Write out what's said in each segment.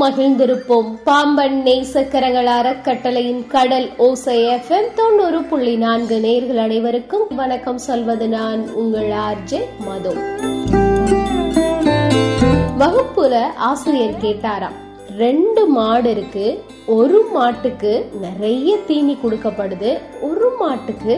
மகிழ்ந்திருப்போம். பாம்பன் நேசக்கரங்கள் அறக்கட்டளையின் கடல் ஓசை எஃப்எம் தொண்ணூறு புள்ளி நான்கு நேர்கள் அனைவருக்கும் வணக்கம் சொல்வது நான் உங்கள் ஆர்ஜே மது. வகுப்புல ஆசிரியர் கேட்டாராம் ரெண்டு மாடு இருக்கு ஒரு மாட்டுக்கு நிறைய தீனி கொடுக்கப்படுது ஒரு மாட்டுக்கு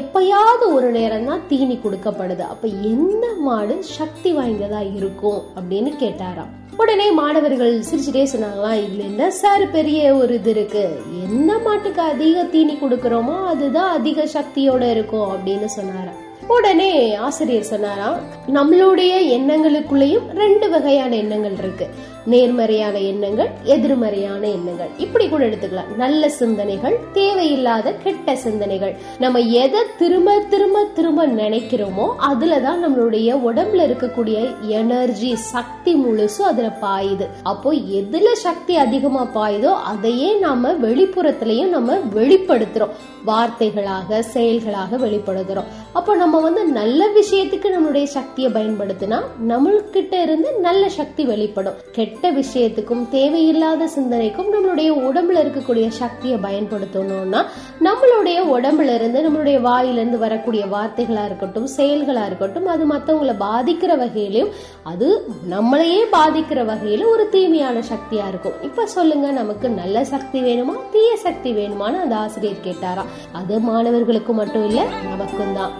எப்பயாவது ஒரு நேரம் தான் தீனி கொடுக்கப்படுது. அப்ப எந்த மாடு சக்தி வாய்ந்ததா இருக்கும் அப்படின்னு கேட்டாராம். உடனே மாணவர்கள் சிரிச்சுட்டே சொன்னாங்களாம் இல்ல என்ன சார் பெரிய ஒரு இது இருக்கு. எந்த மாட்டுக்கு அதிக தீனி கொடுக்கறோமோ அதுதான் அதிக சக்தியோட இருக்கும் அப்படின்னு சொன்னாராம். உடனே ஆசிரியர் சொன்னாராம் நம்மளுடைய எண்ணங்களுக்குள்ளேயும் ரெண்டு வகையான எண்ணங்கள் இருக்கு. நேர்மறையான எண்ணங்கள் எதிர்மறையான எண்ணங்கள். இப்படி கூட எடுத்துக்கலாம். நல்ல சிந்தனைகள் தேவையில்லாத கெட்ட சிந்தனைகள். நம்ம எதை திரும்ப திரும்ப திரும்ப நினைக்கிறோமோ அதுலதான் நம்மளுடைய உடம்புல இருக்கக்கூடிய எனர்ஜி சக்தி முழுசும் அதுல பாயுது. அப்போ எதுல சக்தி அதிகமா பாயுதோ அதையே நாம வெளிப்புறத்திலையும் நம்ம வெளிப்படுத்துறோம். வார்த்தைகளாக செயல்களாக வெளிப்படுத்துறோம். அப்போ நம்ம வந்து நல்ல விஷயத்துக்கு நம்மளுடைய சக்தியை பயன்படுத்தினா நம்மள்கிட்ட இருந்து நல்ல சக்தி வெளிப்படும். கெட்ட கெட்ட விஷயத்துக்கும் தேவையில்லாத சிந்தனைக்கும் நம்மளுடைய உடம்புல இருக்கக்கூடிய சக்தியை பயன்படுத்தணும்னா நம்மளுடைய உடம்புல இருந்து நம்மளுடைய வாயிலிருந்து வரக்கூடிய வார்த்தைகளா இருக்கட்டும் செயல்களா இருக்கட்டும் அது மத்தவங்களை பாதிக்கிற வகையிலும் அது நம்மளையே பாதிக்கிற வகையில ஒரு தீமையான சக்தியா இருக்கும். இப்ப சொல்லுங்க நமக்கு நல்ல சக்தி வேணுமா தீய சக்தி வேணுமான்னு அந்த ஆசிரியர் கேட்டாராம். அது மாணவர்களுக்கு மட்டும் இல்ல நமக்கும் தான்.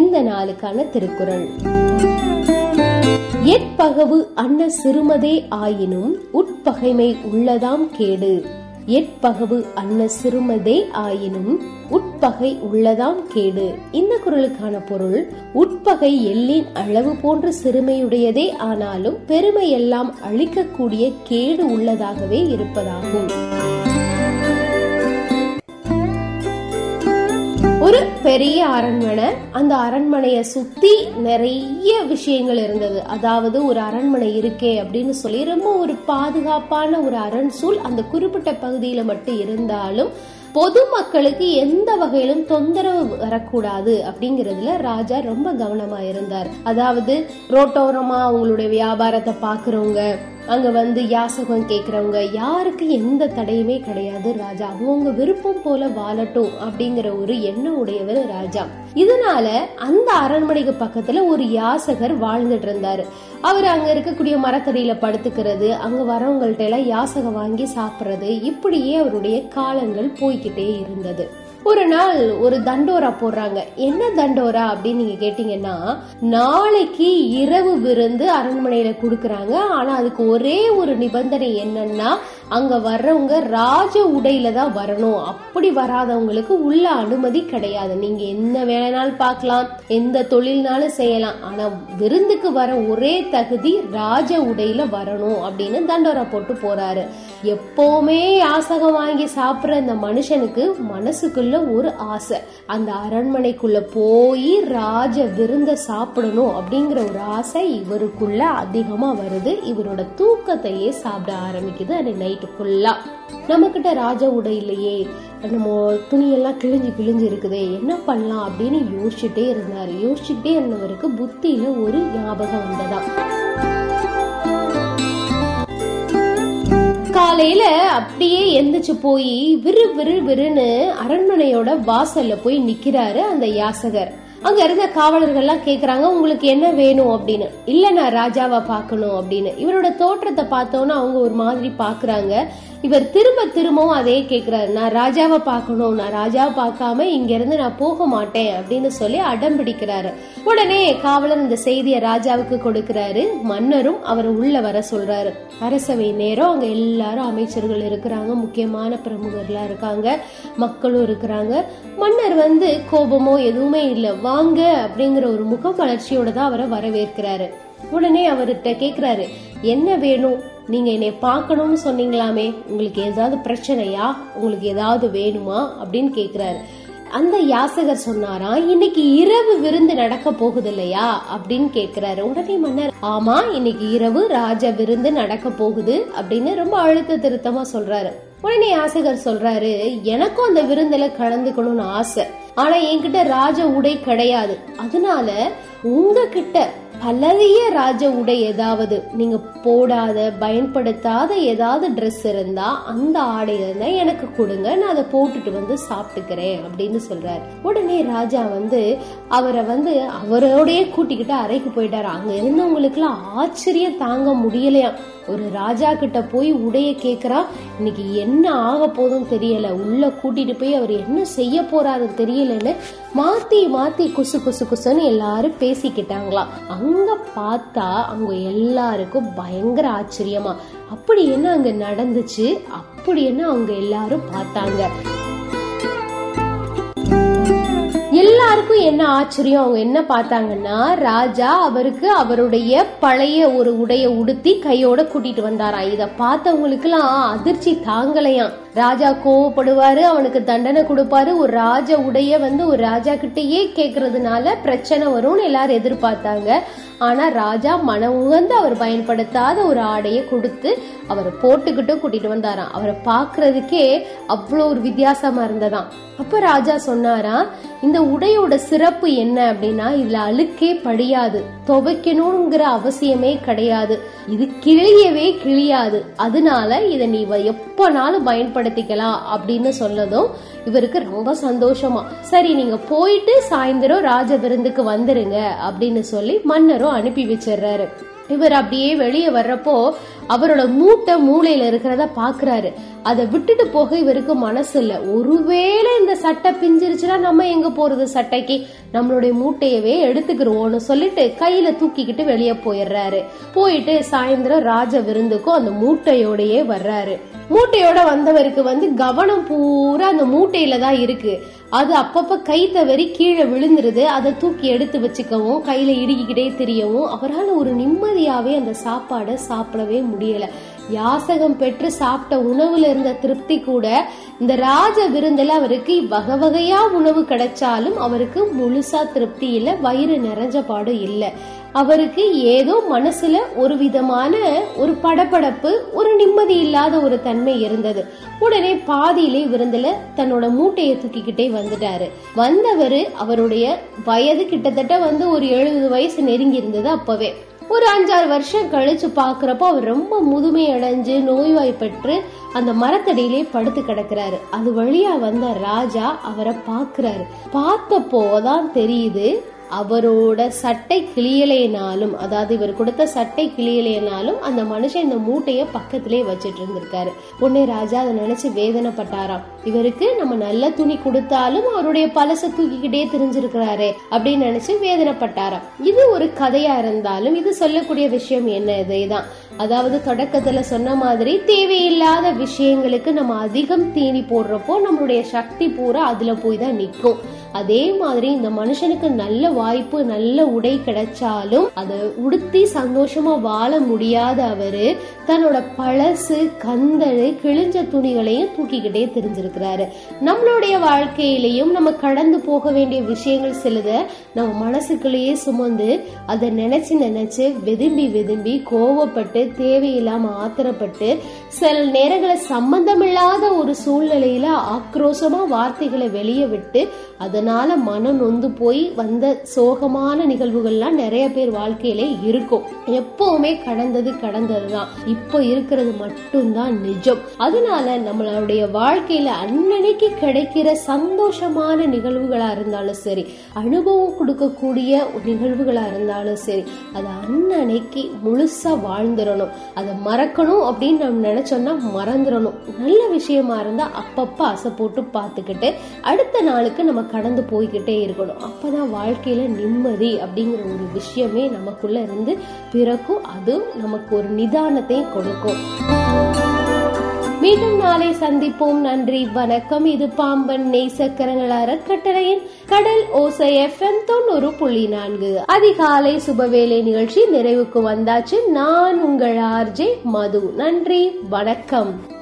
இந்த நாளுக்கான திருக்குறள். எட்பகவு அன்ன சிறுமதே ஆயினும் உட்பகைமை உள்ளதாம் கேடு. எட்பகவு அன்ன சிறுமதே ஆயினும் உட்பகை உள்ளதாம் கேடு. இந்த குரலுக்கான பொருள் உட்பகை எல்லின் அளவு போன்ற சிறுமையுடையதே ஆனாலும் பெருமை எல்லாம் அழிக்கக்கூடிய கேடு உள்ளதாகவே இருப்பதாகும். ஒரு பெரிய அரண்மனை அந்த அரண்மனைய சுத்தி நிறைய விஷயங்கள் இருந்தது. அதாவது ஒரு அரண்மனை இருக்கே அப்படின்னு சொல்லி ரொம்ப ஒரு பாதுகாப்பான ஒரு அரண் சூழ் அந்த குறிப்பிட்ட பகுதியில மட்டும் இருந்தாலும் பொதுமக்களுக்கு எந்த வகையிலும் தொந்தரவு வரக்கூடாது அப்படிங்கறதுல ராஜா ரொம்ப கவனமா இருந்தார். அதாவது ரோட்டோரமா அவங்களுடைய வியாபாரத்தை பாக்குறவங்க அங்க வந்து யாசகம் கேட்குறவங்க யாருக்கு எந்த தடையுமே கிடையாது ராஜா. அவங்க விருப்பம் போல வாழட்டும் அப்படிங்கிற ஒரு எண்ணம் உடையவர் ராஜா. இதனால அந்த அரண்மனைக்கு பக்கத்துல ஒரு யாசகர் வாழ்ந்துட்டு இருந்தாரு. அவர் அங்க இருக்கக்கூடிய மரத்தடியில படுத்துக்கிறது அங்க வரவங்கள்ட்ட எல்லாம் யாசகம் வாங்கி சாப்பிடுறது இப்படியே அவருடைய காலங்கள் போய்கிட்டே இருந்தது. ஒரு நாள் ஒரு தண்டோரா போடுறாங்க. என்ன தண்டோரா அப்படின்னு நீங்க கேட்டீங்கன்னா நாளைக்கு இரவு விருந்து அரண்மனையில குடுக்கறாங்க. ஆனா அதுக்கு ஒரே ஒரு நிபந்தனை என்னன்னா அங்க வர்றவங்க ராஜ உடையில தான் வரணும். அப்படி வராதவங்களுக்கு உள்ள அனுமதி கிடையாது. நீங்க என்ன வேலைனாலும் பார்க்கலாம் எந்த தொழில்னாலும் செய்யலாம். ஆனா விருந்துக்கு வர ஒரே தகுதி ராஜ உடையில வரணும் அப்படின்னு தண்டோரா போட்டு போறாரு. எப்போவுமே யாசகம் வாங்கி சாப்பிட்ற இந்த மனுஷனுக்கு மனசுக்குள்ள ஒரு ஆசை. அந்த அரண்மனைக்குள்ள போய் ராஜ விருந்த சாப்பிடணும் அப்படிங்கிற ஒரு ஆசை இவருக்குள்ள அதிகமா வருது. இவரோட தூக்கத்தையே சாப்பிட ஆரம்பிக்குது. அந்த நைட்டு ஃபுல்லா நம்மக்கிட்ட ராஜ உடை இல்லையே. நம்ம துணியெல்லாம் கிழிஞ்சு கிழிஞ்சு இருக்குதே. என்ன பண்ணலாம் அப்படின்னு யோசிச்சுட்டே இருந்தார். யோசிச்சுட்டே இருந்தவருக்கு புத்தியில ஒரு ஞாபகம் வந்ததான் காலையில அப்படியே எந்திரிச்சு போய் விறு விறு விறுன்னு அரண்மனையோட வாசல்ல போய் நிக்கிறாரு அந்த யாசகர். அங்க இருந்த காவலர்கள்லாம் கேக்குறாங்க உங்களுக்கு என்ன வேணும்? அப்படின்னு. இல்ல நான் ராஜாவை பார்க்கணும் அப்படின்னு. இவரோட தோற்றத்தை பார்த்தோன்னா அவங்க ஒரு மாதிரி பாக்குறாங்க இவர் திரும்ப திரும்பவும் அதே கேக்குறாரு நான் ராஜாவை பார்க்கணும் நான் ராஜாவை பார்க்காம இங்க இருந்து நான் போக மாட்டேன் அப்படின்னு சொல்லி அடம் பிடிக்கிறாரு. உடனே காவலர் இந்த செய்தியை ராஜாவுக்கு கொடுக்கிறாரு. மன்னரும் அவர் உள்ள வர சொல்றாரு. அரசவை நேரம் அங்க எல்லாரும் அமைச்சர்கள் இருக்கிறாங்க முக்கியமான பிரமுகர்லாம் இருக்காங்க மக்களும் இருக்கிறாங்க. மன்னர் வந்து கோபமோ எதுவுமே இல்லை வாங்க அப்படிங்கிற ஒரு முக மலர்ச்சியோட தான் அவரை வரவேற்கிறாரு. உடனே அவர்கிட்ட கேக்குறாரு என்ன வேணும்? நீங்க என்னை பார்க்கணும்னு சொன்னீங்களாமே? உங்களுக்கு ஏதாவது பிரச்சனையா? உங்களுக்கு ஏதாவது வேணுமா? அப்படின்னு கேக்குறாரு. அந்த யாசகர் சொன்னாரா இன்னைக்கு இரவு விருந்து நடக்க போகுது இல்லையா அப்படின்னு கேக்குறாரு. உடனே மன்னர் ஆமா இன்னைக்கு இரவு ராஜ விருந்து நடக்க போகுது அப்படின்னு ரொம்ப அழுத்த திருத்தமா சொல்றாரு. உடனே யாசகர் சொல்றாரு எனக்கும் அந்த விருந்துல கலந்துக்கணும்னு ஆசை. ஆனா என்கிட்ட ராஜ உடை கிடையாது. அதனால உங்ககிட்ட பழைய ராஜ உடை ஏதாவது நீங்க போடாத பயன்படுத்தாத ஏதாவது ட்ரெஸ் இருந்தா அந்த ஆடையில எனக்கு கொடுங்க நான் அதை போட்டுட்டு வந்து சாப்பிட்டுக்கிறேன் அப்படின்னு சொல்றாரு. உடனே ராஜா வந்து அவரை வந்து அவரோடய கூட்டிக்கிட்டு அறைக்கு போயிட்டாரு. அங்க இருந்தவங்களுக்கு எல்லாம் ஆச்சரியம் தாங்க முடியலையா? ஒரு ராஜா கிட்ட போய் உடைய கேக்குறா இன்னைக்கு என்ன ஆக போதும் தெரியல. உள்ள கூட்டிட்டு போய் அவர் என்ன செய்ய போறாரு தெரியலன்னு மாத்தி மாத்தி குசு குசு குசுன்னு எல்லாரும் பேசிக்கிட்டாங்களாம். அங்க பார்த்தா அவங்க எல்லாருக்கும் பயங்கர ஆச்சரியமா. அப்படி என்ன அங்க நடந்துச்சு? அப்படி என்ன அவங்க எல்லாரும் பார்த்தாங்க. எல்லாருக்கும் என்ன ஆச்சரியம்? அவங்க என்ன பார்த்தாங்கன்னா ராஜா அவருக்கு அவருடைய பழைய ஒரு உடைய உடுத்தி கையோட கூட்டிட்டு வந்தாராம் இத பார்த்தவங்களுக்கு எல்லாம் அதிர்ச்சி தாங்கலையாம். ராஜா கோவப்படுவாரு அவனுக்கு தண்டனை கொடுப்பாரு. ஒரு ராஜ உடைய வந்து ஒரு ராஜா கிட்டயே கேக்குறதுனால பிரச்சனை வரும்னு எல்லாரும் எதிர்பார்த்தாங்க. ஆனா ராஜா மன உகந்து அவர் பயன்படுத்தாத ஒரு ஆடையை கொடுத்து அவரை போட்டுக்கிட்டு கூட்டிட்டு வந்தாராம். அவரை பாக்குறதுக்கே அவ்வளோ ஒரு வித்தியாசமா இருந்ததாம். அப்ப ராஜா சொன்னாரா இந்த உடையோட சிறப்பு என்ன அப்படின்னா இதுல அழுக்கே படியாது. துவைக்கணுங்கிற அவசியமே கிடையாது. இது கிழியவே கிழியாது. அதனால இதை நீ எப்பனாலும் பயன்படுத்திக்கலாம் அப்படின்னு சொன்னதும் இவருக்கு ரொம்ப சந்தோஷமா. சரி நீங்க போயிட்டு சாயந்தரம் ராஜ விருந்துக்கு வந்துருங்க அப்படின்னு சொல்லி மன்னரும் அனுப்பி வச்சிடுறாரு. இவர் அப்படியே வெளியே வர்றப்போ அவரோட மூட்டை மூளையில இருக்கிறத பாக்குறாரு. அதை விட்டுட்டு போக இவருக்கு மனசு இல்ல. ஒருவேளை இந்த சட்டை பிஞ்சிருச்சுன்னா நம்ம எங்க போறது சட்டைக்கு? நம்மளுடைய மூட்டையவே எடுத்துக்கிருவோம்னு சொல்லிட்டு கையில தூக்கிக்கிட்டு வெளியே போயிடுறாரு. போயிட்டு சாயந்தரம் ராஜ விருந்துக்கும் அந்த மூட்டையோடயே வர்றாரு. மூட்டையோட வந்தவருக்கு வந்து கவனம் பூரா அந்த மூட்டையில தான் இருக்கு. அது அப்பப்ப கை தவறி கீழே விழுந்துருது. அதை தூக்கி எடுத்து வச்சுக்கவும் கையில இடுக்கிக்கிட்டே தெரியவும் அவரால் ஒரு நிம்மதியாவே அந்த சாப்பாடை சாப்பிடவே முடியல. யாசகம் பெற்று சாப்பிட்ட உணவுல இருந்த திருப்தி கூட இந்த ராஜ விருந்துல அவருக்கு வகை வகையா உணவு கிடைச்சாலும் அவருக்கு முழுசா திருப்தி இல்லை வயிறு நிறைஞ்ச பாடும் இல்லை. அவருக்கு ஏதோ மனசுல ஒரு விதமான ஒரு படபடப்பு ஒரு நிம்மதி இல்லாத ஒரு தன்மை இருந்தது. உடனே பாதியிலே விருந்துல தன்னோட மூட்டையை தூக்கிக்கிட்டே வந்துட்டாரு. வந்தவரு அவருடைய வயது கிட்டத்தட்ட வந்து ஒரு எழுபது வயசு நெருங்கி இருந்தது அப்பவே. ஒரு அஞ்சாறு வருஷம் கழிச்சு பாக்குறப்போ அவர் ரொம்ப முதுமை அடைஞ்சு நோய்வாய்ப்பற்று அந்த மரத்தடியிலே படுத்து கிடக்குறாரு. அது வழியா வந்த ராஜா அவரை பாக்குறாரு. பார்த்தப்போதான் தெரியுது அவரோட சட்டை கிளியலைனாலும் அதாவது இவர் கொடுத்த சட்டை கிளியலைனாலும் அந்த மனுஷன் இந்த மூட்டையை பக்கத்திலே வச்சிட்டு இருந்திருக்காரு. உடனே ராஜா அதை நினைச்சு வேதனைப்பட்டாராம். இவருக்கு நம்ம நல்ல துணி கொடுத்தாலும் அவருடைய பழச தூக்கிக்கிட்டே தெரிஞ்சிருக்கிறாரே அப்படின்னு நினைச்சு வேதனைப்பட்டாராம். இது ஒரு கதையா இருந்தாலும் இது சொல்லக்கூடிய விஷயம் என்ன இதேதான். அதாவது தொடக்கத்துல சொன்ன மாதிரி தேவையில்லாத விஷயங்களுக்கு நம்ம அதிகம் தீனி போடுறப்போ நம்மளுடைய சக்தி பூரா அதுல போய் தான் நிற்கும். அதே மாதிரி இந்த மனுஷனுக்கு நல்ல வாய்ப்பு நல்ல உடை கிடைச்சாலும் அதை உடுத்தி சந்தோஷமா வாழ முடியாத அவரு தன்னோட பழசு கந்தழு கிழிஞ்ச துணிகளையும் தூக்கிக்கிட்டே தெரிஞ்சிருக்கிறாரு. நம்மளுடைய வாழ்க்கையிலையும் நம்ம கடந்து போக வேண்டிய விஷயங்கள் சிலத நம்ம மனசுக்குள்ளேயே சுமந்து அதை நினைச்சு நினைச்சு வெதும்பி வெதும்பி கோவப்பட்டு தேவையில்லாம ஆத்திரப்பட்டு சில நேரங்களை சம்பந்தமில்லாத ஒரு சூழ்நிலையில ஆக்ரோஷமா வார்த்தைகளை வெளியே விட்டு அதனால மனம் நொந்து போய் வந்த சோகமான நிகழ்வுகள்லாம் நிறைய பேர் வாழ்க்கையில இருக்கும். எப்பவுமே கடந்தது கடந்ததுதான். இப்போ இருக்கிறது மட்டும்தான் நிஜம். அதனால நம்மளுடைய வாழ்க்கையில அன்னன்னைக்கு கிடைக்கிற சந்தோஷமான நிகழ்வுகளா இருந்தாலும் சரி அனுபவம் கொடுக்கக்கூடிய நிகழ்வுகளா இருந்தாலும் சரி அதை அன்னன்னைக்கு முழுசா வாழ்ந்துடணும். அதை மறக்கணும் அப்படின்னு நம்ம நினைச்சோம்னா மறந்துடணும். நல்ல விஷயமா இருந்தா அப்பப்ப ஆசை போட்டு பார்த்துக்கிட்டு அடுத்த நாளுக்கு நமக்கு கடந்து போய்கிட்டே இருக்கணும். அப்பதான் வாழ்க்கையில நிம்மதி அப்படிங்கிற ஒரு விஷயமே நமக்குள்ள இருந்து பிறக்கும். அது நமக்கு ஒரு நிதானத்தை கொடுக்கும். மீண்டும் நாளை சந்திப்போம். நன்றி வணக்கம். இது பாம்பன் நேசக்கரங்கள் அறக்கட்டளையின் கடல் ஓசை எஃப்எம் தொண்ணூறு புள்ளி நான்கு. அதிகாலை சுபவேளை நிகழ்ச்சி நிறைவுக்கு வந்தாச்சு. நான் உங்கள் ஆர்ஜே மது. நன்றி வணக்கம்.